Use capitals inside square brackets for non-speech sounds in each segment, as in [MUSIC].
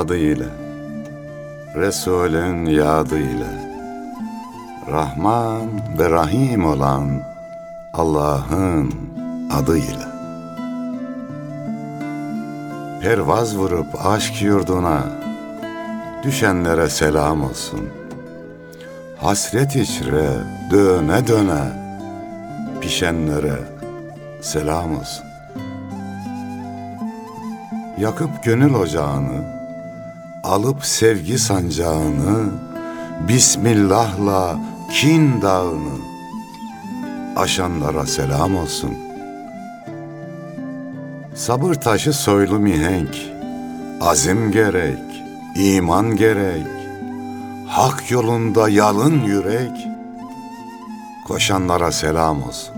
tadı ile, Resulün yadı ile, Rahman ve Rahim olan Allah'ın adıyla. Pervaz vurup aşk yurduna, Düşenlere selam olsun. Hasret içre döne döne, Pişenlere selam olsun. Yakıp gönül ocağını, alıp sevgi sancağını, Bismillah'la kin dağını, aşanlara selam olsun. Sabır taşı soylu mihenk, azim gerek, iman gerek, hak yolunda yalın yürek, koşanlara selam olsun.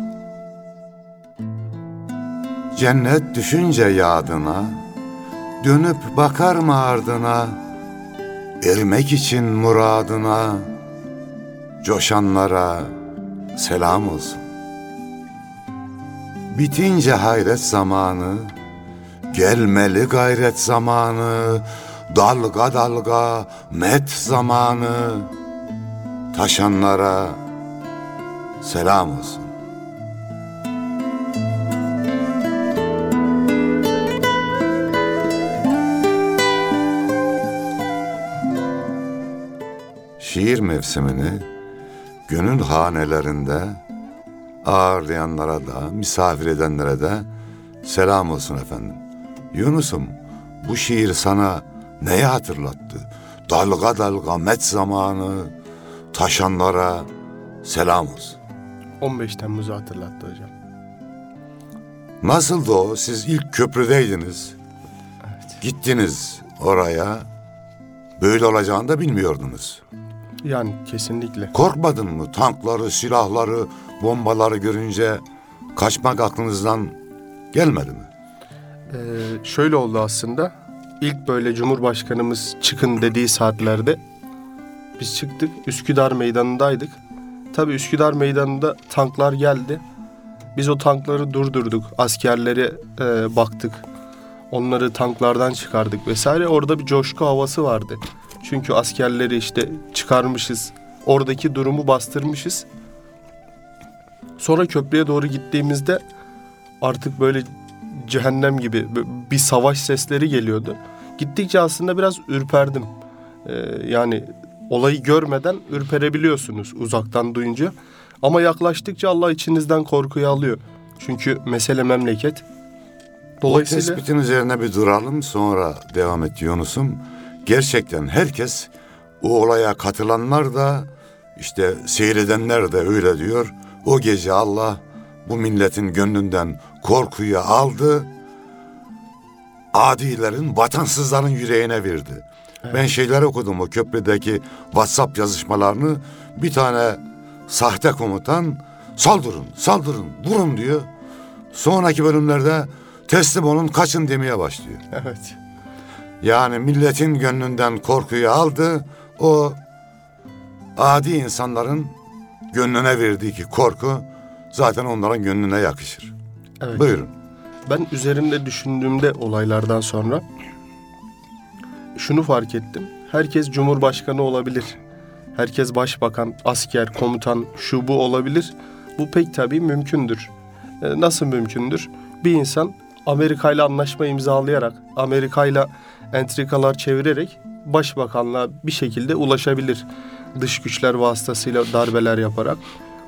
Cennet düşünce yadına, dönüp bakar mı ardına, ermek için muradına, coşanlara selam olsun. Bitince hayret zamanı, gelmeli gayret zamanı, dalga dalga met zamanı, taşanlara selam olsun. Şiir mevsimini gönül hanelerinde ağırlayanlara da, misafir edenlere de selam olsun efendim. Yunus'um bu şiir sana neyi hatırlattı? Dalga dalga met zamanı, taşanlara selam olsun. 15 Temmuz'u hatırlattı hocam. Nasıldı o? Siz ilk köprüdeydiniz. Evet. Gittiniz oraya. Böyle olacağını da bilmiyordunuz. Yani kesinlikle. Korkmadın mı? Tankları, silahları, bombaları görünce kaçmak aklınızdan gelmedi mi? Ee, şöyle oldu aslında. İlk böyle Cumhurbaşkanımız çıkın dediği saatlerde biz çıktık. Üsküdar meydanındaydık. Tabii Üsküdar meydanında tanklar geldi. Biz o tankları durdurduk. Askerlere e, baktık. Onları tanklardan çıkardık vesaire. Orada bir coşku havası vardı. Çünkü askerleri işte çıkarmışız. Oradaki durumu bastırmışız. Sonra köprüye doğru gittiğimizde artık böyle cehennem gibi bir savaş sesleri geliyordu. Gittikçe aslında biraz ürperdim. Ee, yani olayı görmeden ürperebiliyorsunuz uzaktan duyunca. Ama yaklaştıkça Allah içinizden korkuyu alıyor. Çünkü mesele memleket. Dolayısıyla... O tespitin üzerine bir duralım sonra devam et Yunus'um. Gerçekten herkes o olaya katılanlar da işte seyredenler de öyle diyor. O gece Allah bu milletin gönlünden korkuyu aldı. Adilerin, vatansızların yüreğine verdi. Evet. Ben şeyler okudum o köprüdeki WhatsApp yazışmalarını. Bir tane sahte komutan saldırın, saldırın, vurun diyor. Sonraki bölümlerde teslim olun, kaçın demeye başlıyor. Evet. Yani milletin gönlünden korkuyu aldı. O adi insanların gönlüne verdiği ki korku zaten onların gönlüne yakışır. Evet. Buyurun. Ben üzerimde düşündüğümde olaylardan sonra şunu fark ettim. Herkes cumhurbaşkanı olabilir. Herkes başbakan, asker, komutan, şu bu olabilir. Bu pek tabii mümkündür. Ee, nasıl mümkündür? Bir insan Amerika ile anlaşma imzalayarak, Amerika ile entrikalar çevirerek başbakanlığa bir şekilde ulaşabilir. Dış güçler vasıtasıyla darbeler yaparak.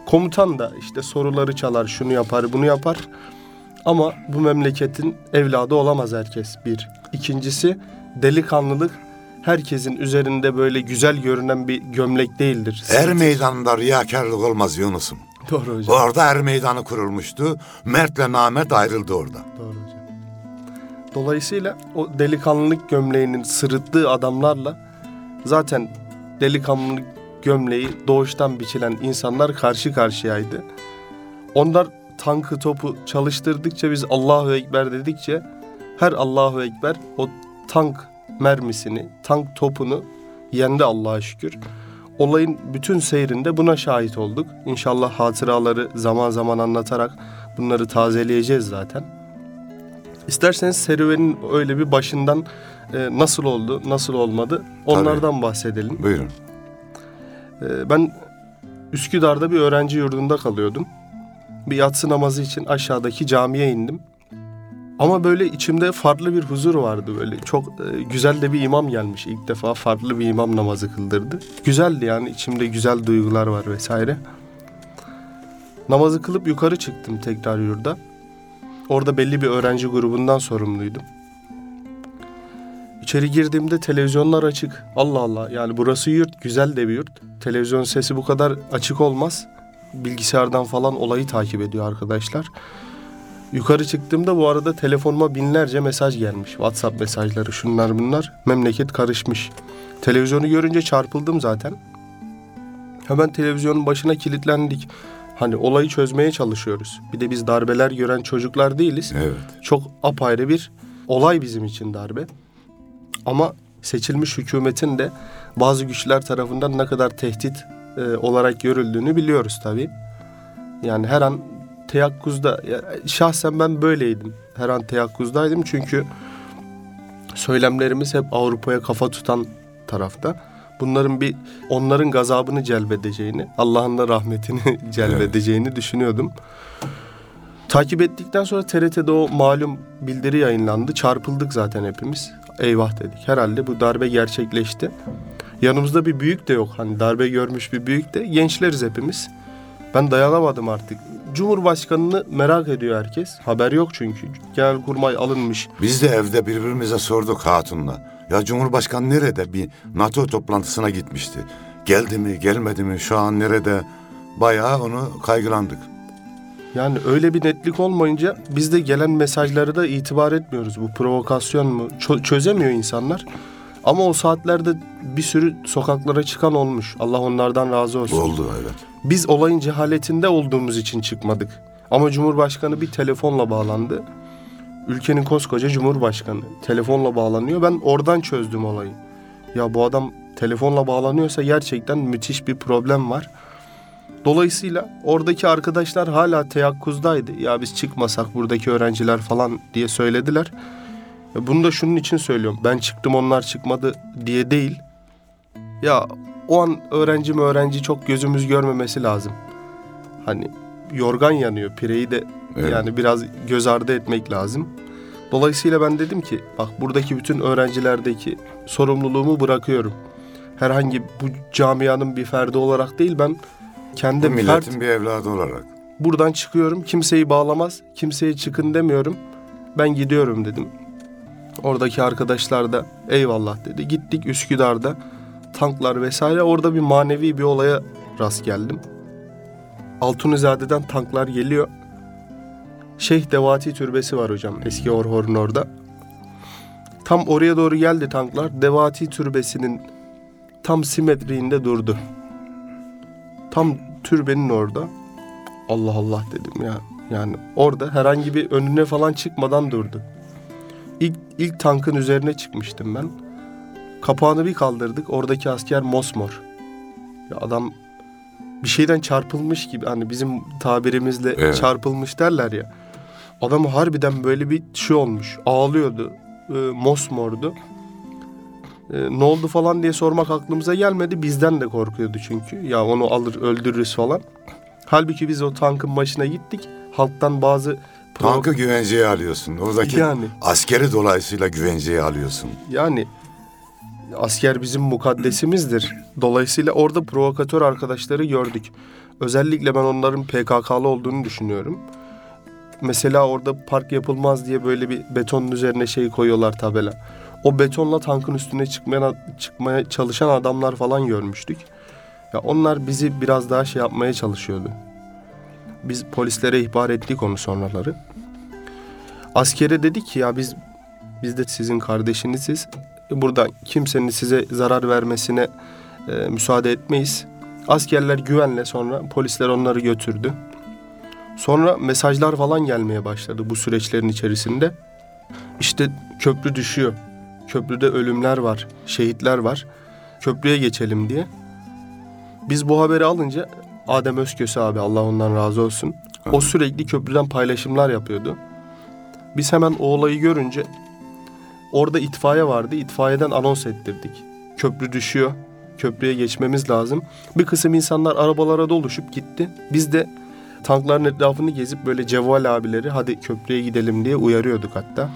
Komutan da işte soruları çalar, şunu yapar, bunu yapar. Ama bu memleketin evladı olamaz herkes bir. İkincisi delikanlılık herkesin üzerinde böyle güzel görünen bir gömlek değildir. Er meydanında riyakarlık olmaz Yunus'um. Doğru hocam. Orada er meydanı kurulmuştu. Mert'le Namert ayrıldı orada. Doğru hocam. Dolayısıyla o delikanlılık gömleğinin sırıttığı adamlarla zaten delikanlılık gömleği doğuştan biçilen insanlar karşı karşıyaydı. Onlar tankı topu çalıştırdıkça biz Allahu Ekber dedikçe her Allahu Ekber o tank mermisini, tank topunu yendi Allah'a şükür. Olayın bütün seyrinde buna şahit olduk. İnşallah hatıraları zaman zaman anlatarak bunları tazeleyeceğiz zaten. İsterseniz serüvenin öyle bir başından e, nasıl oldu, nasıl olmadı onlardan bahsedelim. Buyurun. E, ben Üsküdar'da bir öğrenci yurdunda kalıyordum. Bir yatsı namazı için aşağıdaki camiye indim. Ama böyle içimde farklı bir huzur vardı böyle. Çok e, güzel de bir imam gelmiş. İlk defa farklı bir imam namazı kıldırdı. Güzeldi yani içimde güzel duygular var vesaire. Namazı kılıp yukarı çıktım tekrar yurda. Orada belli bir öğrenci grubundan sorumluydum. İçeri girdiğimde televizyonlar açık. Allah Allah yani burası yurt güzel de bir yurt. Televizyon sesi bu kadar açık olmaz. Bilgisayardan falan olayı takip ediyor arkadaşlar. Yukarı çıktığımda bu arada telefonuma binlerce mesaj gelmiş. WhatsApp mesajları şunlar bunlar. Memleket karışmış. Televizyonu görünce çarpıldım zaten. Hemen televizyonun başına kilitlendik. Hani olayı çözmeye çalışıyoruz. Bir de biz darbeler gören çocuklar değiliz. Evet. Çok apayrı bir olay bizim için darbe. Ama seçilmiş hükümetin de bazı güçler tarafından ne kadar tehdit e, olarak görüldüğünü biliyoruz tabii. Yani her an teyakkuzda, ya, şahsen ben böyleydim. Her an teyakkuzdaydım çünkü söylemlerimiz hep Avrupa'ya kafa tutan tarafta. Bunların bir onların gazabını celbedeceğini, Allah'ın da rahmetini [LAUGHS] celbedeceğini düşünüyordum. Takip ettikten sonra TRT'de o malum bildiri yayınlandı. Çarpıldık zaten hepimiz. Eyvah dedik. Herhalde bu darbe gerçekleşti. Yanımızda bir büyük de yok. Hani darbe görmüş bir büyük de. Gençleriz hepimiz. Ben dayanamadım artık. Cumhurbaşkanını merak ediyor herkes. Haber yok çünkü. Genelkurmay alınmış. Biz de evde birbirimize sorduk hatunla. Ya Cumhurbaşkanı nerede? Bir NATO toplantısına gitmişti. Geldi mi, gelmedi mi? Şu an nerede? Bayağı onu kaygılandık. Yani öyle bir netlik olmayınca biz de gelen mesajları da itibar etmiyoruz. Bu provokasyon mu? Çö- çözemiyor insanlar. Ama o saatlerde bir sürü sokaklara çıkan olmuş. Allah onlardan razı olsun. Oldu evet. Biz olayın cehaletinde olduğumuz için çıkmadık. Ama Cumhurbaşkanı bir telefonla bağlandı. Ülkenin koskoca Cumhurbaşkanı telefonla bağlanıyor. Ben oradan çözdüm olayı. Ya bu adam telefonla bağlanıyorsa gerçekten müthiş bir problem var. Dolayısıyla oradaki arkadaşlar hala teyakkuzdaydı. Ya biz çıkmasak buradaki öğrenciler falan diye söylediler. Ya Bunu da şunun için söylüyorum. Ben çıktım onlar çıkmadı diye değil. Ya o an öğrenci mi öğrenci çok gözümüz görmemesi lazım. Hani yorgan yanıyor. Pireyi de Evet. yani biraz göz ardı etmek lazım. Dolayısıyla ben dedim ki bak buradaki bütün öğrencilerdeki sorumluluğumu bırakıyorum. Herhangi bu camianın bir ferdi olarak değil ben Bu kendim milletin fert bir evladı olarak. buradan çıkıyorum. Kimseyi bağlamaz, kimseye çıkın demiyorum. Ben gidiyorum dedim. Oradaki arkadaşlar da eyvallah dedi. Gittik Üsküdar'da tanklar vesaire orada bir manevi bir olaya rast geldim. Altunizade'den tanklar geliyor. Şeyh Devati Türbesi var hocam eski Orhor'un orada. Tam oraya doğru geldi tanklar. Devati Türbesi'nin tam simetriğinde durdu. Tam türbenin orada. Allah Allah dedim ya. Yani orada herhangi bir önüne falan çıkmadan durdu. İlk, ilk tankın üzerine çıkmıştım ben. Kapağını bir kaldırdık. Oradaki asker mosmor. Ya adam bir şeyden çarpılmış gibi hani bizim tabirimizle Evet. çarpılmış derler ya. Adam harbiden böyle bir şey olmuş. Ağlıyordu. E, mosmordu. E, ne oldu falan diye sormak aklımıza gelmedi. Bizden de korkuyordu çünkü. Ya onu alır öldürürüz falan. Halbuki biz o tankın başına gittik. Halktan bazı Tankı güvenceye alıyorsun. Oradaki Yani. askeri dolayısıyla güvenceye alıyorsun. Yani asker bizim mukaddesimizdir. Dolayısıyla orada provokatör arkadaşları gördük. Özellikle ben onların PKK'lı olduğunu düşünüyorum. Mesela orada park yapılmaz diye böyle bir betonun üzerine şey koyuyorlar tabela. O betonla tankın üstüne çıkmaya, çıkmaya çalışan adamlar falan görmüştük. Ya onlar bizi biraz daha şey yapmaya çalışıyordu. Biz polislere ihbar ettik onu sonraları. Askere dedik ki ya biz biz de sizin kardeşiniziz. Burada kimsenin size zarar vermesine e, müsaade etmeyiz. Askerler güvenle sonra polisler onları götürdü. Sonra mesajlar falan gelmeye başladı bu süreçlerin içerisinde. İşte köprü düşüyor. Köprüde ölümler var, şehitler var. Köprüye geçelim diye. Biz bu haberi alınca Adem Özköse abi Allah ondan razı olsun. O sürekli köprüden paylaşımlar yapıyordu. Biz hemen o olayı görünce orada itfaiye vardı. İtfaiyeden anons ettirdik. Köprü düşüyor. Köprüye geçmemiz lazım. Bir kısım insanlar arabalara doluşup gitti. Biz de tankların etrafını gezip böyle cevval abileri hadi köprüye gidelim diye uyarıyorduk hatta.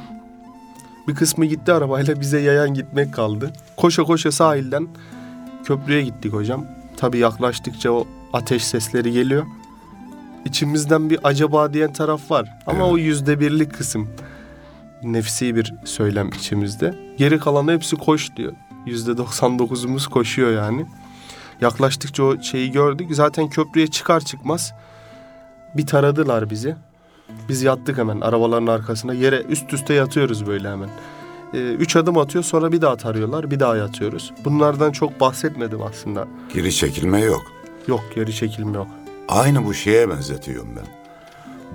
Bir kısmı gitti arabayla bize yayan gitmek kaldı. Koşa koşa sahilden köprüye gittik hocam. Tabii yaklaştıkça o ateş sesleri geliyor. İçimizden bir acaba diyen taraf var. Ama Evet. o yüzde birlik kısım. Nefsi bir söylem içimizde. Geri kalanı hepsi koş diyor. Yüzde 99'umuz koşuyor yani. Yaklaştıkça o şeyi gördük. Zaten köprüye çıkar çıkmaz bir taradılar bizi. Biz yattık hemen arabaların arkasına. Yere üst üste yatıyoruz böyle hemen. Ee, üç adım atıyor sonra bir daha tarıyorlar. Bir daha yatıyoruz. Bunlardan çok bahsetmedim aslında. Geri çekilme yok. Yok geri çekilme yok. Aynı bu şeye benzetiyorum ben.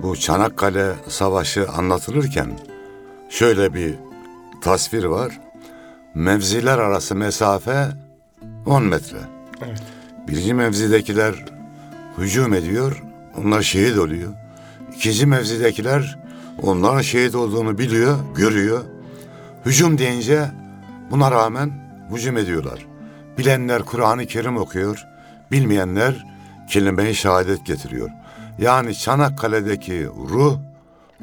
Bu Çanakkale Savaşı anlatılırken şöyle bir tasvir var. Mevziler arası mesafe 10 metre. Evet. Birinci mevzidekiler hücum ediyor, onlar şehit oluyor. İkinci mevzidekiler onların şehit olduğunu biliyor, görüyor. Hücum deyince buna rağmen hücum ediyorlar. Bilenler Kur'an-ı Kerim okuyor, bilmeyenler kelime-i şehadet getiriyor. Yani Çanakkale'deki ruh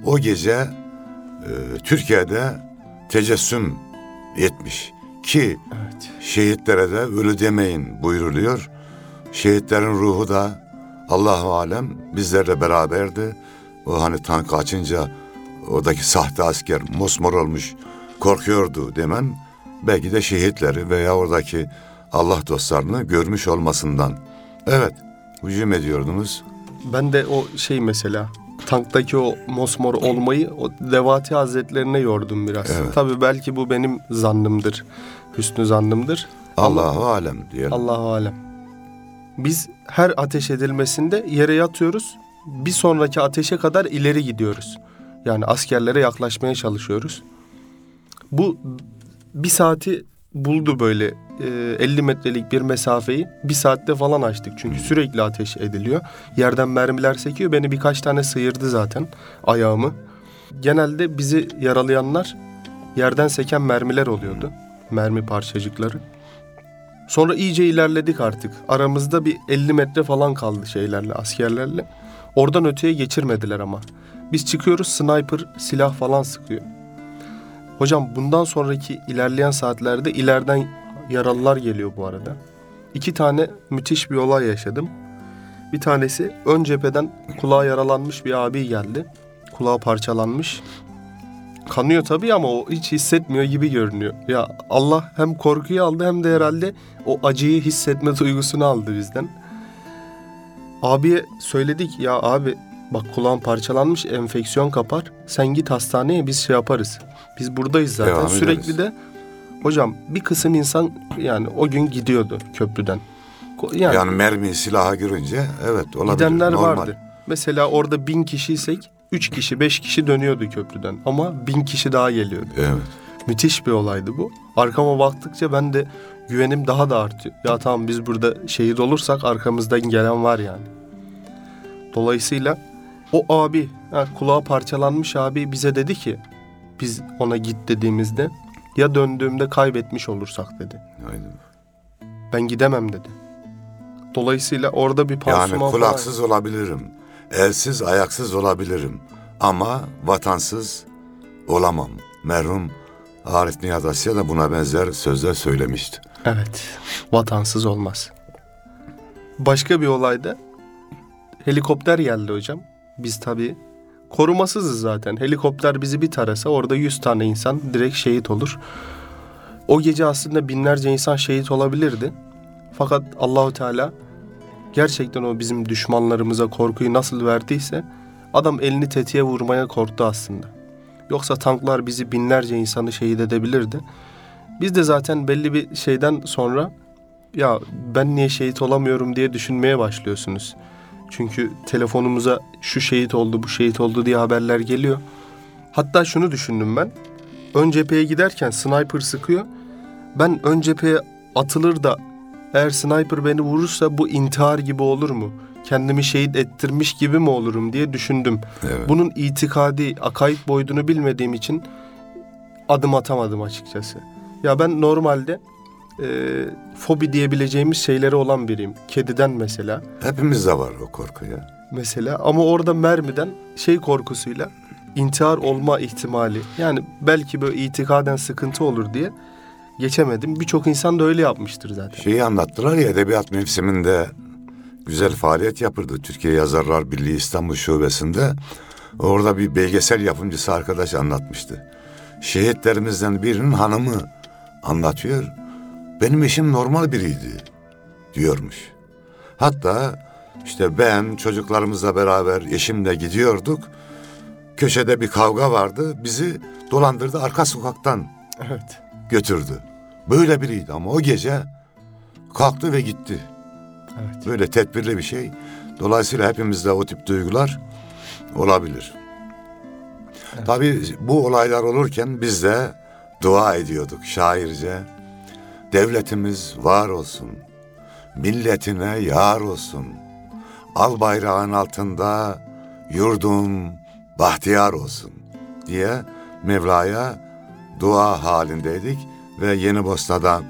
o gece e, Türkiye'de tecessüm etmiş ki Evet. şehitlere de ölü demeyin buyruluyor. Şehitlerin ruhu da Allahu alem bizlerle beraberdi. O hani tank açınca oradaki sahte asker mosmor olmuş korkuyordu demen belki de şehitleri veya oradaki Allah dostlarını görmüş olmasından. Evet, hücum ediyordunuz. Ben de o şey mesela tanktaki o mosmor olmayı o Devati Hazretlerine yordum biraz. Evet. Tabii belki bu benim zannımdır. Hüsnü zannımdır. Allahu alem diyelim. Allahu alem. Biz her ateş edilmesinde yere yatıyoruz. Bir sonraki ateşe kadar ileri gidiyoruz. Yani askerlere yaklaşmaya çalışıyoruz. Bu bir saati buldu böyle e, 50 metrelik bir mesafeyi bir saatte falan açtık. Çünkü sürekli ateş ediliyor. Yerden mermiler sekiyor. Beni birkaç tane sıyırdı zaten ayağımı. Genelde bizi yaralayanlar yerden seken mermiler oluyordu. Mermi parçacıkları. Sonra iyice ilerledik artık. Aramızda bir 50 metre falan kaldı şeylerle, askerlerle. Oradan öteye geçirmediler ama. Biz çıkıyoruz sniper silah falan sıkıyor. Hocam bundan sonraki ilerleyen saatlerde ileriden yaralılar geliyor bu arada. İki tane müthiş bir olay yaşadım. Bir tanesi ön cepheden kulağı yaralanmış bir abi geldi. Kulağı parçalanmış. Kanıyor tabii ama o hiç hissetmiyor gibi görünüyor. Ya Allah hem korkuyu aldı hem de herhalde o acıyı hissetme duygusunu aldı bizden. Abiye söyledik ya abi bak kulağın parçalanmış enfeksiyon kapar. Sen git hastaneye biz şey yaparız. Biz buradayız zaten. Devam Sürekli ederiz. de hocam bir kısım insan yani o gün gidiyordu köprüden. Yani, Yani mermi silaha görünce evet olabilir. gidenler normal. vardı. Mesela orada bin kişiysek üç kişi beş kişi dönüyordu köprüden. Ama bin kişi daha geliyordu. Evet. Müthiş bir olaydı bu. Arkama baktıkça ben de güvenim daha da artıyor. Ya tamam biz burada şehit olursak arkamızdan gelen var yani. Dolayısıyla o abi, ha, kulağı parçalanmış abi bize dedi ki biz ona git dediğimizde ya döndüğümde kaybetmiş olursak dedi. Aynen. Ben gidemem dedi. Dolayısıyla orada bir Yani pansuman falan- kulaksız olabilirim. Elsiz ayaksız olabilirim. Ama vatansız olamam. Merhum Arif Nihat Asya da buna benzer sözler söylemişti. Evet. Vatansız olmaz. Başka bir olayda helikopter geldi hocam. Biz tabii korumasızız zaten. Helikopter bizi bir tarasa orada 100 tane insan direkt şehit olur. O gece aslında binlerce insan şehit olabilirdi. Fakat Allahu Teala gerçekten o bizim düşmanlarımıza korkuyu nasıl verdiyse adam elini tetiğe vurmaya korktu aslında. Yoksa tanklar bizi binlerce insanı şehit edebilirdi. Biz de zaten belli bir şeyden sonra ya ben niye şehit olamıyorum diye düşünmeye başlıyorsunuz. Çünkü telefonumuza şu şehit oldu, bu şehit oldu diye haberler geliyor. Hatta şunu düşündüm ben. Ön cepheye giderken sniper sıkıyor. Ben ön cepheye atılır da eğer sniper beni vurursa bu intihar gibi olur mu? kendimi şehit ettirmiş gibi mi olurum diye düşündüm. Evet. Bunun itikadi, akaid boyutunu bilmediğim için adım atamadım açıkçası. Ya ben normalde e, fobi diyebileceğimiz şeyleri olan biriyim. Kediden mesela. Hepimizde var o korku ya. Mesela ama orada mermiden şey korkusuyla intihar olma ihtimali. Yani belki böyle itikaden sıkıntı olur diye geçemedim. Birçok insan da öyle yapmıştır zaten. Şeyi anlattılar ya edebiyat mevsiminde güzel faaliyet yapıldı. Türkiye Yazarlar Birliği İstanbul Şubesi'nde. Orada bir belgesel yapımcısı arkadaş anlatmıştı. Şehitlerimizden birinin hanımı anlatıyor. Benim eşim normal biriydi diyormuş. Hatta işte ben çocuklarımızla beraber eşimle gidiyorduk. Köşede bir kavga vardı. Bizi dolandırdı arka sokaktan Evet. götürdü. Böyle biriydi ama o gece kalktı ve gitti. Evet. Böyle tedbirli bir şey. Dolayısıyla hepimizde o tip duygular olabilir. Tabii bu olaylar olurken biz de dua ediyorduk şairce. Devletimiz var olsun. Milletine yar olsun. Al bayrağın altında yurdum bahtiyar olsun diye Mevla'ya dua halindeydik ve Yeni Bosna'da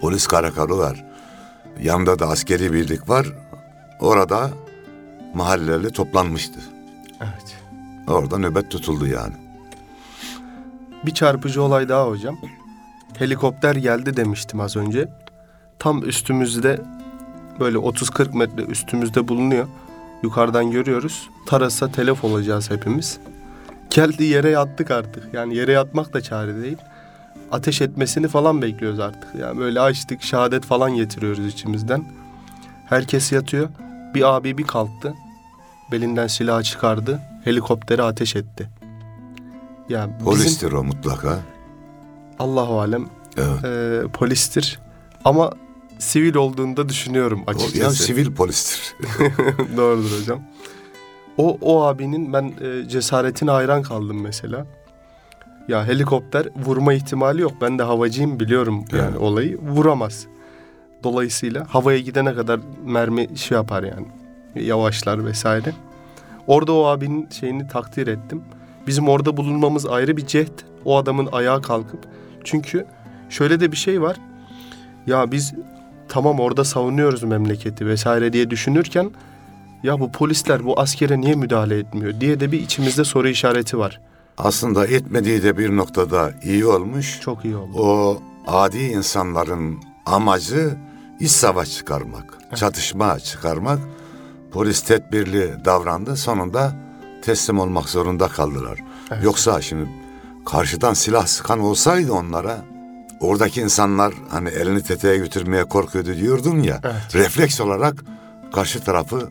polis karakolu var. Yanında da askeri birlik var. Orada mahalleli toplanmıştı. Evet. Orada nöbet tutuldu yani. Bir çarpıcı olay daha hocam. Helikopter geldi demiştim az önce. Tam üstümüzde böyle 30-40 metre üstümüzde bulunuyor. Yukarıdan görüyoruz. Tarasa telef olacağız hepimiz. Geldi yere yattık artık. Yani yere yatmak da çare değil. Ateş etmesini falan bekliyoruz artık. Yani böyle açtık şehadet falan getiriyoruz içimizden. Herkes yatıyor. Bir abi bir kalktı. Belinden silah çıkardı. Helikoptere ateş etti. Yani bizim- Polistir o mutlaka. Allahu alem Evet. e, polistir. Ama sivil olduğunu da düşünüyorum açıkçası. ya sivil polistir. [LAUGHS] Doğrudur hocam. O, o abinin ben e, cesaretine hayran kaldım mesela. Ya helikopter vurma ihtimali yok. Ben de havacıyım biliyorum yani Evet. olayı. Vuramaz. Dolayısıyla havaya gidene kadar mermi şey yapar yani. Yavaşlar vesaire. Orada o abinin şeyini takdir ettim. Bizim orada bulunmamız ayrı bir cehd. O adamın ayağa kalkıp. Çünkü şöyle de bir şey var. Ya biz tamam orada savunuyoruz memleketi vesaire diye düşünürken ya bu polisler bu askere niye müdahale etmiyor diye de bir içimizde soru işareti var. Aslında etmediği de bir noktada iyi olmuş. Çok iyi oldu. O adi insanların amacı iç savaş çıkarmak, çatışma çıkarmak. Polis tedbirli davrandı. Sonunda teslim olmak zorunda kaldılar. Evet. Yoksa şimdi karşıdan silah sıkan olsaydı onlara oradaki insanlar hani elini tetiğe götürmeye korkuyordu diyordun ya. Evet. Refleks olarak karşı tarafı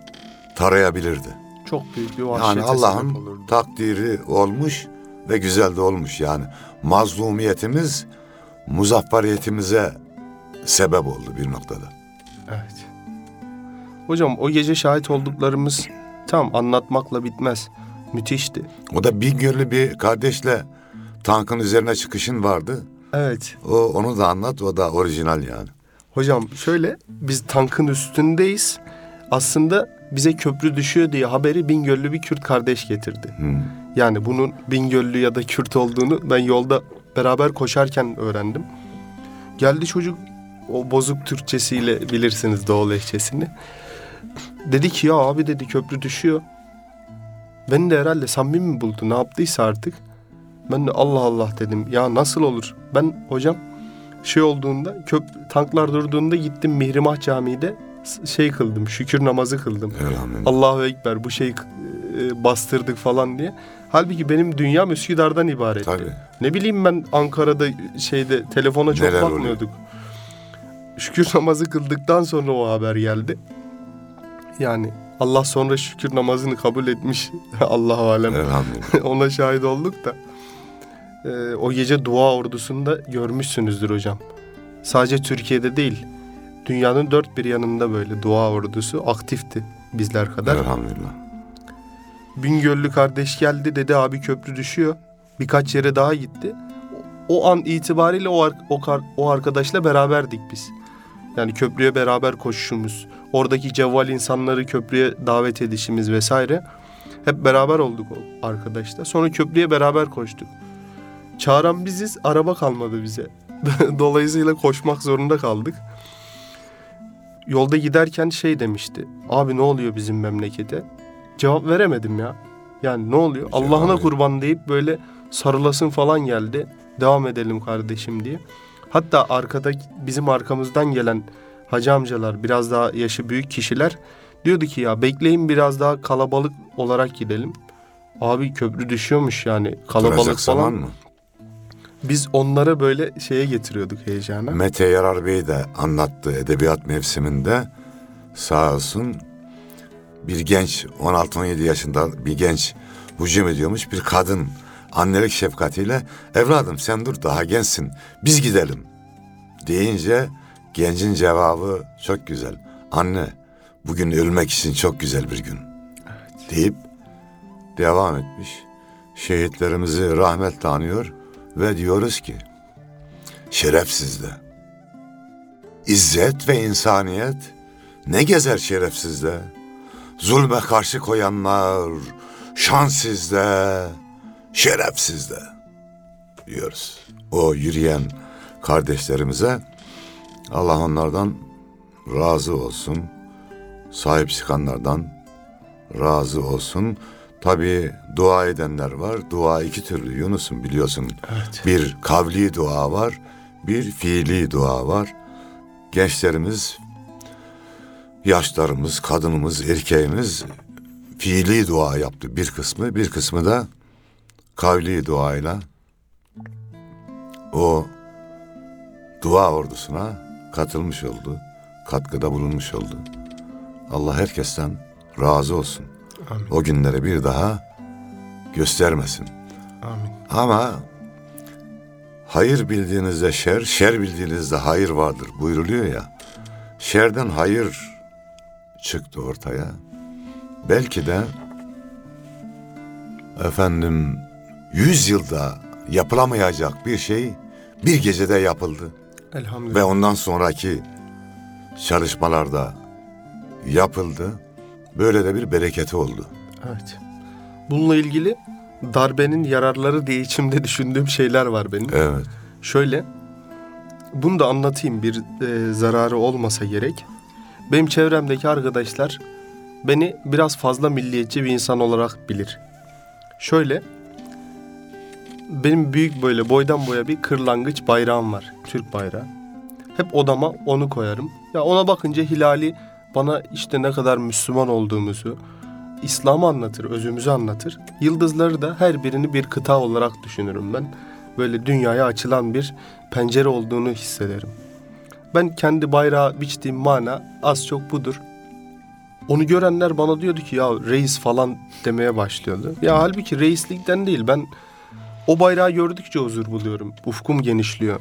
tarayabilirdi. Çok büyük bir vahşete Yani Allah'ın takdiri olmuş ve güzel de olmuş yani. Mazlumiyetimiz muzafferiyetimize sebep oldu bir noktada. Evet. Hocam o gece şahit olduklarımız tam anlatmakla bitmez. Müthişti. O da Bingöl'lü bir kardeşle tankın üzerine çıkışın vardı. Evet. O onu da anlat. O da orijinal yani. Hocam şöyle biz tankın üstündeyiz. Aslında bize köprü düşüyor diye haberi Bingöllü bir Kürt kardeş getirdi. Hmm. Yani bunun Bingöllü ya da Kürt olduğunu ben yolda beraber koşarken öğrendim. Geldi çocuk o bozuk Türkçesiyle bilirsiniz Doğu lehçesini. Dedi ki ya abi dedi köprü düşüyor. Beni de herhalde samimi mi buldu ne yaptıysa artık. Ben de Allah Allah dedim ya nasıl olur? Ben hocam şey olduğunda köp tanklar durduğunda gittim Mihrimah Camii'de şey kıldım şükür namazı kıldım. Elhamdülillah. Allahu Ekber bu şey e, bastırdık falan diye. Halbuki benim dünyam Üsküdar'dan ibaretti. Tabii. Ne bileyim ben Ankara'da şeyde telefona çok Neler oluyor? bakmıyorduk. Şükür namazı kıldıktan sonra o haber geldi. Yani Allah sonra şükür namazını kabul etmiş. [LAUGHS] Allahu alem. Elhamdülillah. [LAUGHS] Ona şahit olduk da. Ee, o gece dua ordusunu da görmüşsünüzdür hocam. Sadece Türkiye'de değil. Dünyanın dört bir yanında böyle dua ordusu aktifti bizler kadar. Elhamdülillah. Bingöllü kardeş geldi dedi abi köprü düşüyor. Birkaç yere daha gitti. O an itibariyle o, o, o arkadaşla beraberdik biz. Yani köprüye beraber koşuşumuz, oradaki cevval insanları köprüye davet edişimiz vesaire. Hep beraber olduk o arkadaşlar. Sonra köprüye beraber koştuk. Çağıran biziz, araba kalmadı bize. [LAUGHS] Dolayısıyla koşmak zorunda kaldık. Yolda giderken şey demişti. Abi ne oluyor bizim memlekete? Cevap veremedim ya. Yani ne oluyor? Cevap Allah'ına kurban deyip böyle sarılasın falan geldi. Devam edelim kardeşim diye. Hatta arkada bizim arkamızdan gelen hacı amcalar biraz daha yaşı büyük kişiler diyordu ki ya bekleyin biraz daha kalabalık olarak gidelim. Abi köprü düşüyormuş yani kalabalık Duracak falan. zaman mı? Biz onlara böyle şeye getiriyorduk heyecana. Mete Yarar Bey de anlattı edebiyat mevsiminde sağ olsun bir genç 16-17 yaşında bir genç hücum ediyormuş bir kadın annelik şefkatiyle evladım sen dur daha gençsin biz gidelim deyince gencin cevabı çok güzel. Anne bugün ölmek için çok güzel bir gün deyip devam etmiş. Şehitlerimizi rahmetle anıyor ve diyoruz ki şeref sizde. İzzet ve insaniyet ne gezer şerefsizde? Zulme karşı koyanlar şan sizde, şeref sizde diyoruz. O yürüyen kardeşlerimize Allah onlardan razı olsun. Sahip çıkanlardan razı olsun. Tabii dua edenler var. Dua iki türlü Yunus'un biliyorsun. Evet. Bir kavli dua var, bir fiili dua var. Gençlerimiz, yaşlarımız, kadınımız, erkeğimiz fiili dua yaptı bir kısmı, bir kısmı da kavli duayla o dua ordusuna katılmış oldu, katkıda bulunmuş oldu. Allah herkesten razı olsun. Amin. O günleri bir daha göstermesin. Amin. Ama hayır bildiğinizde şer, şer bildiğinizde hayır vardır buyruluyor ya. Şerden hayır çıktı ortaya. Belki de efendim yüz yılda yapılamayacak bir şey bir gecede yapıldı. Elhamdülillah. Ve ondan sonraki çalışmalarda yapıldı. Böyle de bir bereketi oldu. Evet. Bununla ilgili darbenin yararları diye içimde düşündüğüm şeyler var benim. Evet. Şöyle, bunu da anlatayım bir e, zararı olmasa gerek. Benim çevremdeki arkadaşlar beni biraz fazla milliyetçi bir insan olarak bilir. Şöyle, benim büyük böyle boydan boya bir kırlangıç bayrağım var. Türk bayrağı. Hep odama onu koyarım. Ya ona bakınca hilali bana işte ne kadar Müslüman olduğumuzu, İslam'ı anlatır, özümüzü anlatır. Yıldızları da her birini bir kıta olarak düşünürüm ben. Böyle dünyaya açılan bir pencere olduğunu hissederim. Ben kendi bayrağı biçtiğim mana az çok budur. Onu görenler bana diyordu ki ya reis falan demeye başlıyordu. Ya halbuki reislikten değil ben o bayrağı gördükçe huzur buluyorum. Ufkum genişliyor.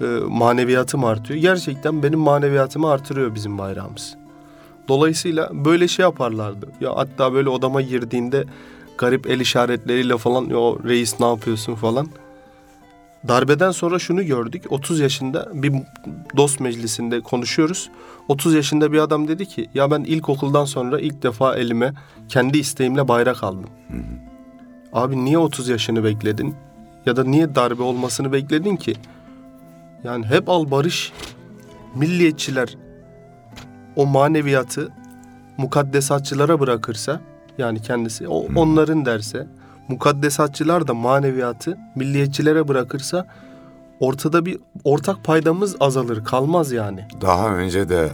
Ee, maneviyatım artıyor. Gerçekten benim maneviyatımı artırıyor bizim bayrağımız. Dolayısıyla böyle şey yaparlardı. Ya hatta böyle odama girdiğinde garip el işaretleriyle falan ya reis ne yapıyorsun falan. Darbeden sonra şunu gördük. 30 yaşında bir dost meclisinde konuşuyoruz. 30 yaşında bir adam dedi ki ya ben ilkokuldan sonra ilk defa elime kendi isteğimle bayrak aldım. Abi niye 30 yaşını bekledin? Ya da niye darbe olmasını bekledin ki? Yani hep al barış. Milliyetçiler o maneviyatı mukaddesatçılara bırakırsa yani kendisi o onların derse mukaddesatçılar da maneviyatı milliyetçilere bırakırsa ortada bir ortak paydamız azalır kalmaz yani. Daha önce de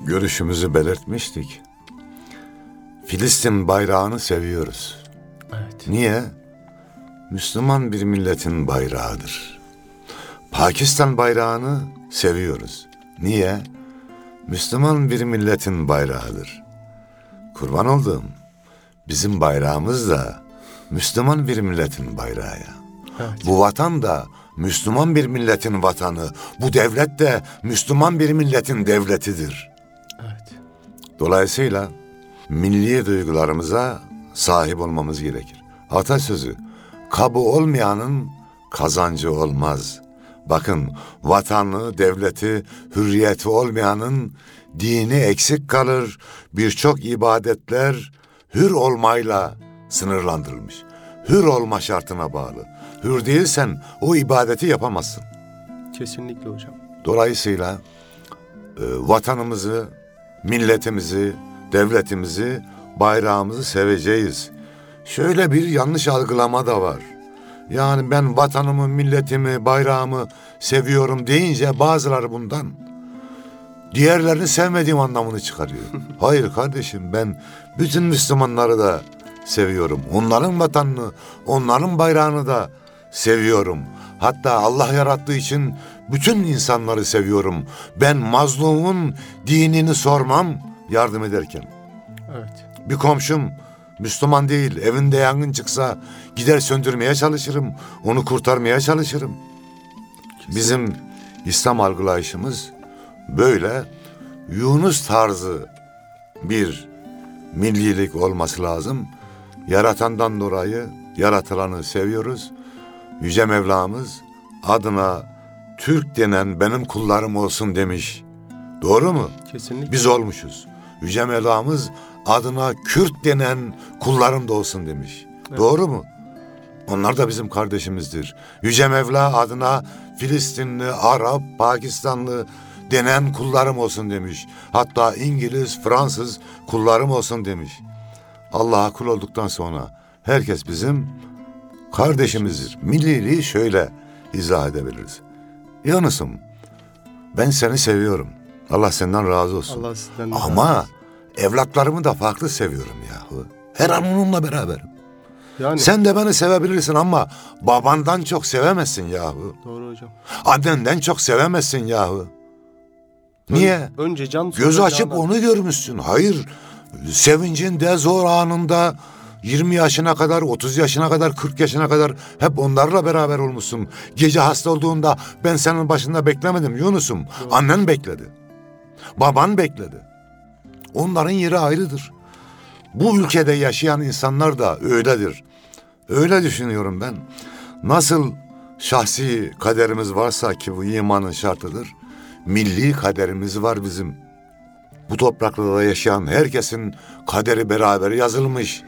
görüşümüzü belirtmiştik. Filistin bayrağını seviyoruz. Evet. Niye? Müslüman bir milletin bayrağıdır. Pakistan bayrağını seviyoruz. Niye? Müslüman bir milletin bayrağıdır. Kurban olduğum bizim bayrağımız da Müslüman bir milletin bayrağı ya. Evet. Bu vatan da Müslüman bir milletin vatanı. Bu devlet de Müslüman bir milletin devletidir. Evet. Dolayısıyla milli duygularımıza sahip olmamız gerekir. Atasözü, kabı olmayanın kazancı olmaz. Bakın vatanı, devleti, hürriyeti olmayanın dini eksik kalır. Birçok ibadetler hür olmayla sınırlandırılmış. Hür olma şartına bağlı. Hür değilsen o ibadeti yapamazsın. Kesinlikle hocam. Dolayısıyla e, vatanımızı, milletimizi, devletimizi, bayrağımızı seveceğiz. Şöyle bir yanlış algılama da var. Yani ben vatanımı, milletimi, bayrağımı seviyorum deyince bazıları bundan diğerlerini sevmediğim anlamını çıkarıyor. [LAUGHS] Hayır kardeşim ben bütün Müslümanları da seviyorum. Onların vatanını, onların bayrağını da seviyorum. Hatta Allah yarattığı için bütün insanları seviyorum. Ben mazlumun dinini sormam yardım ederken. Evet. Bir komşum Müslüman değil, evinde yangın çıksa gider söndürmeye çalışırım, onu kurtarmaya çalışırım. Bizim İslam algılayışımız böyle Yunus tarzı bir millilik olması lazım. Yaratandan dolayı yaratılanı seviyoruz. Yüce Mevlamız adına Türk denen benim kullarım olsun demiş. Doğru mu? Kesinlikle. Biz olmuşuz. Yüce Mevlamız adına Kürt denen kullarım da olsun demiş. Doğru mu? Onlar da bizim kardeşimizdir. Yüce Mevla adına Filistinli, Arap, Pakistanlı denen kullarım olsun demiş. Hatta İngiliz, Fransız kullarım olsun demiş. Allah'a kul olduktan sonra herkes bizim kardeşimizdir. Milliliği şöyle izah edebiliriz. Yunus'um ben seni seviyorum. Allah senden razı olsun. Allah sizden de razı Ama olsun. evlatlarımı da farklı seviyorum yahu. Her an onunla beraberim. yani Sen de beni sevebilirsin ama babandan çok sevemezsin yahu. doğru hocam. Annenden çok sevemezsin yahu. Niye? Önce can Göz açıp canan. onu görmüşsün. Hayır. Sevincinde zor anında 20 yaşına kadar, 30 yaşına kadar, 40 yaşına kadar hep onlarla beraber olmuşsun. Gece hasta olduğunda ben senin başında beklemedim Yunus'um. Annen bekledi. Baban bekledi. Onların yeri ayrıdır. Bu ülkede yaşayan insanlar da öyledir. Öyle düşünüyorum ben. Nasıl şahsi kaderimiz varsa ki bu imanın şartıdır. Milli kaderimiz var bizim. Bu topraklarda yaşayan herkesin kaderi beraber yazılmış.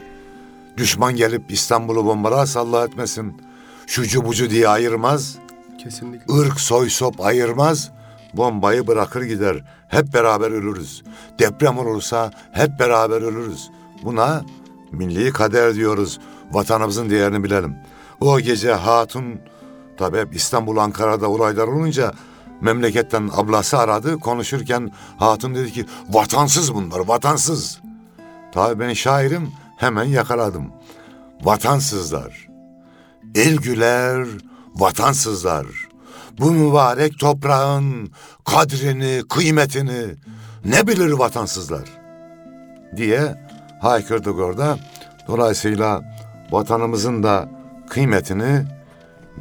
Düşman gelip İstanbul'u bombalarsa Allah etmesin. Şucu bucu diye ayırmaz. Kesinlikle. ırk soy sop ayırmaz. Bombayı bırakır gider. Hep beraber ölürüz. Deprem olursa hep beraber ölürüz. Buna milli kader diyoruz. Vatanımızın değerini bilelim. O gece hatun tabi hep İstanbul Ankara'da olaylar olunca memleketten ablası aradı. Konuşurken hatun dedi ki vatansız bunlar vatansız. Tabi ben şairim hemen yakaladım. Vatansızlar. El güler vatansızlar. Bu mübarek toprağın kadrini, kıymetini ne bilir vatansızlar diye haykırdık orada. Dolayısıyla vatanımızın da kıymetini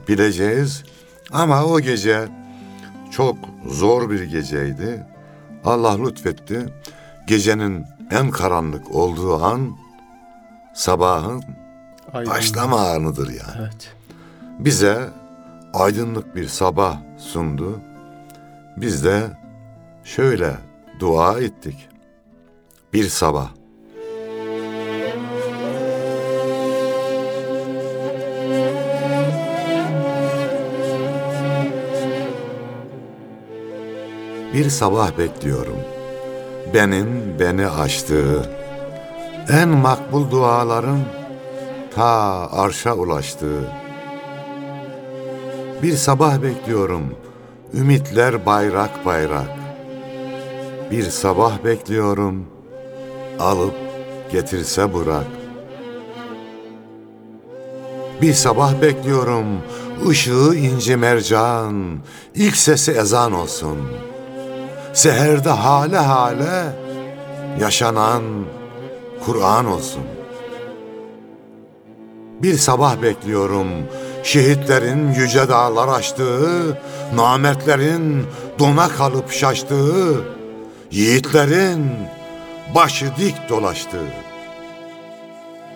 bileceğiz. Ama o gece çok zor bir geceydi. Allah lütfetti. Gecenin en karanlık olduğu an sabahın Aynen. başlama anıdır yani Evet. bize aydınlık bir sabah sundu. Biz de şöyle dua ettik. Bir sabah. Bir sabah bekliyorum. Benim beni açtığı, en makbul duaların ta arşa ulaştığı, bir sabah bekliyorum. Ümitler bayrak bayrak. Bir sabah bekliyorum. Alıp getirse Burak. Bir sabah bekliyorum. Işığı inci mercan. ilk sesi ezan olsun. Seherde hale hale yaşanan Kur'an olsun. Bir sabah bekliyorum. Şehitlerin yüce dağlar açtığı, namertlerin dona kalıp şaştığı, yiğitlerin başı dik dolaştığı.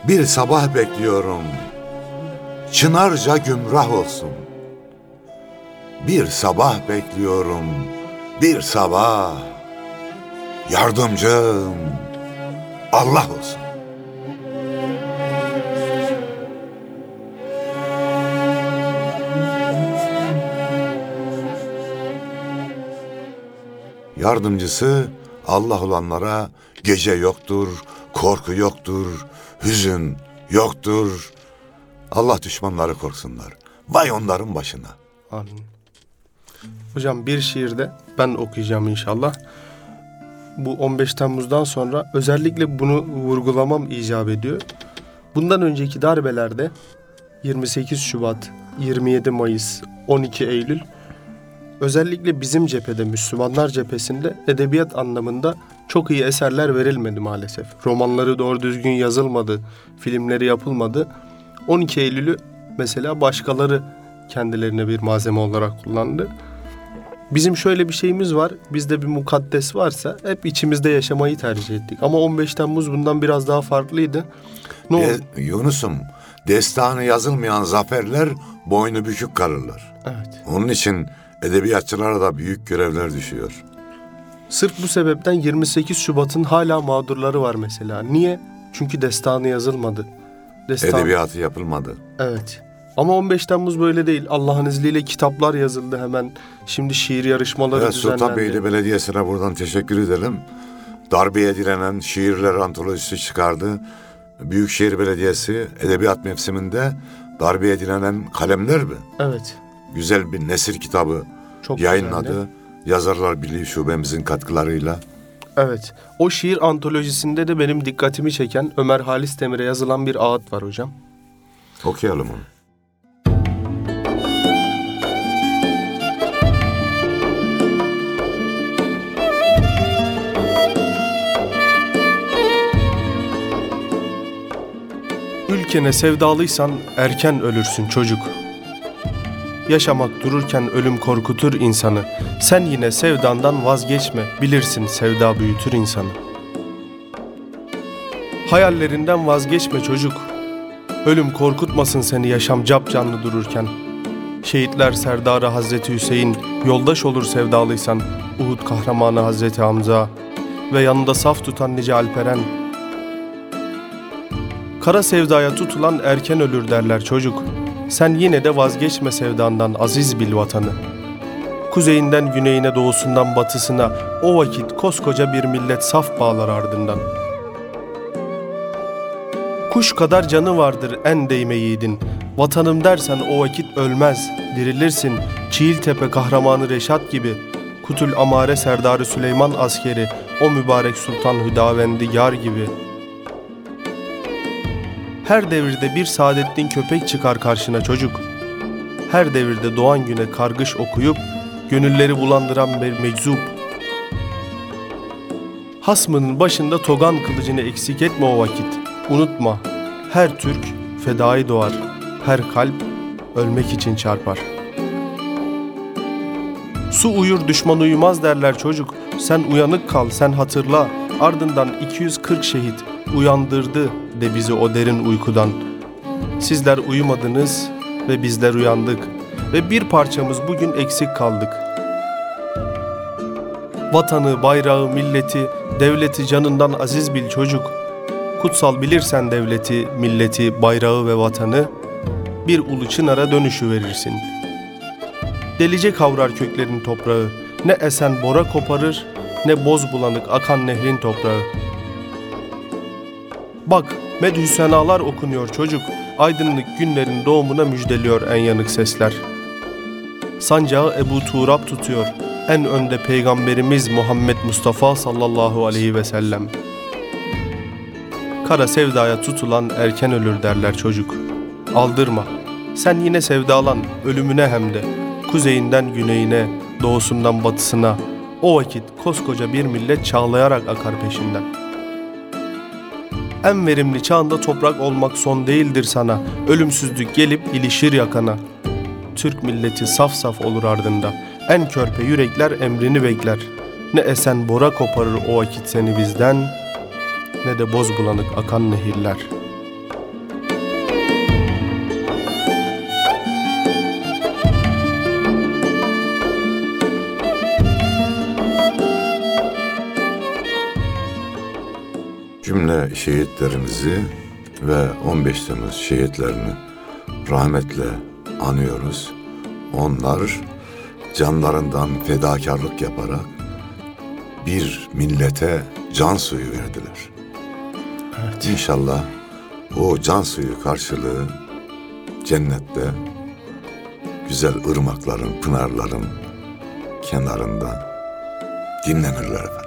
Bir sabah bekliyorum. Çınarca gümrah olsun. Bir sabah bekliyorum, bir sabah. Yardımcım Allah olsun. Yardımcısı Allah olanlara gece yoktur, korku yoktur, hüzün yoktur. Allah düşmanları korksunlar. Vay onların başına. Amin. Hocam bir şiirde ben okuyacağım inşallah. Bu 15 Temmuz'dan sonra özellikle bunu vurgulamam icap ediyor. Bundan önceki darbelerde 28 Şubat, 27 Mayıs, 12 Eylül özellikle bizim cephede Müslümanlar cephesinde edebiyat anlamında çok iyi eserler verilmedi maalesef. Romanları doğru düzgün yazılmadı, filmleri yapılmadı. 12 Eylül'ü mesela başkaları kendilerine bir malzeme olarak kullandı. Bizim şöyle bir şeyimiz var. Bizde bir mukaddes varsa hep içimizde yaşamayı tercih ettik. Ama 15 Temmuz bundan biraz daha farklıydı. Ne oldu? De, Yunus'um destanı yazılmayan zaferler boynu bükük kalırlar. Evet. Onun için edebiyatçılara da büyük görevler düşüyor. Sırf bu sebepten 28 Şubat'ın hala mağdurları var mesela. Niye? Çünkü destanı yazılmadı. Destan... Edebiyatı yapılmadı. Evet. Ama 15 Temmuz böyle değil. Allah'ın izniyle kitaplar yazıldı hemen. Şimdi şiir yarışmaları Evet, düzenlendi. Sultanbeyli Belediyesi'ne buradan teşekkür edelim. Darbeye direnen şiirler antolojisi çıkardı. Büyükşehir Belediyesi edebiyat mevsiminde darbeye direnen kalemler mi? Evet. Güzel bir nesir kitabı Çok yayınladı. güzeldi. Yazarlar Birliği Şubemizin katkılarıyla. Evet. O şiir antolojisinde de benim dikkatimi çeken Ömer Halis Demir'e yazılan bir ağıt var hocam. Okuyalım onu. Ülkene sevdalıysan erken ölürsün çocuk. Yaşamak dururken ölüm korkutur insanı. Sen yine sevdandan vazgeçme, bilirsin sevda büyütür insanı. Hayallerinden vazgeçme çocuk. Ölüm korkutmasın seni yaşam cap canlı dururken. Şehitler Serdarı Hazreti Hüseyin, yoldaş olur sevdalıysan Uhud kahramanı Hazreti Hamza ve yanında saf tutan nice Alperen. Kara sevdaya tutulan erken ölür derler çocuk. Sen yine de vazgeçme sevdandan aziz bil vatanı. Kuzeyinden güneyine doğusundan batısına o vakit koskoca bir millet saf bağlar ardından. Kuş kadar canı vardır en değme yiğidin. Vatanım dersen o vakit ölmez, dirilirsin. Çiğiltepe kahramanı Reşat gibi. Kutul Amare Serdarı Süleyman askeri, o mübarek Sultan Hüdavendi yar gibi.'' Her devirde bir Saadettin köpek çıkar karşına çocuk. Her devirde doğan güne kargış okuyup gönülleri bulandıran bir meczup. Hasmının başında togan kılıcını eksik etme o vakit. Unutma, her Türk fedai doğar. Her kalp ölmek için çarpar. Su uyur düşman uyumaz derler çocuk. Sen uyanık kal, sen hatırla. Ardından 240 şehit uyandırdı de bizi o derin uykudan. Sizler uyumadınız ve bizler uyandık ve bir parçamız bugün eksik kaldık. Vatanı, bayrağı, milleti, devleti canından aziz bil çocuk. Kutsal bilirsen devleti, milleti, bayrağı ve vatanı bir ulu çınara dönüşü verirsin. Delice kavrar köklerin toprağı, ne esen bora koparır, ne boz bulanık akan nehrin toprağı. Bak, medhü senalar okunuyor çocuk. Aydınlık günlerin doğumuna müjdeliyor en yanık sesler. Sancağı Ebu Turab tutuyor. En önde Peygamberimiz Muhammed Mustafa sallallahu aleyhi ve sellem. Kara sevdaya tutulan erken ölür derler çocuk. Aldırma. Sen yine sevdalan, ölümüne hem de. Kuzeyinden güneyine, doğusundan batısına. O vakit koskoca bir millet çağlayarak akar peşinden.'' En verimli çağında toprak olmak son değildir sana. Ölümsüzlük gelip ilişir yakana. Türk milleti saf saf olur ardında. En körpe yürekler emrini bekler. Ne esen bora koparır o vakit seni bizden, ne de boz bulanık akan nehirler. Cümle şehitlerimizi ve 15 Temmuz şehitlerini rahmetle anıyoruz. Onlar canlarından fedakarlık yaparak bir millete can suyu verdiler. Evet. İnşallah o can suyu karşılığı cennette güzel ırmakların, pınarların kenarında dinlenirler efendim.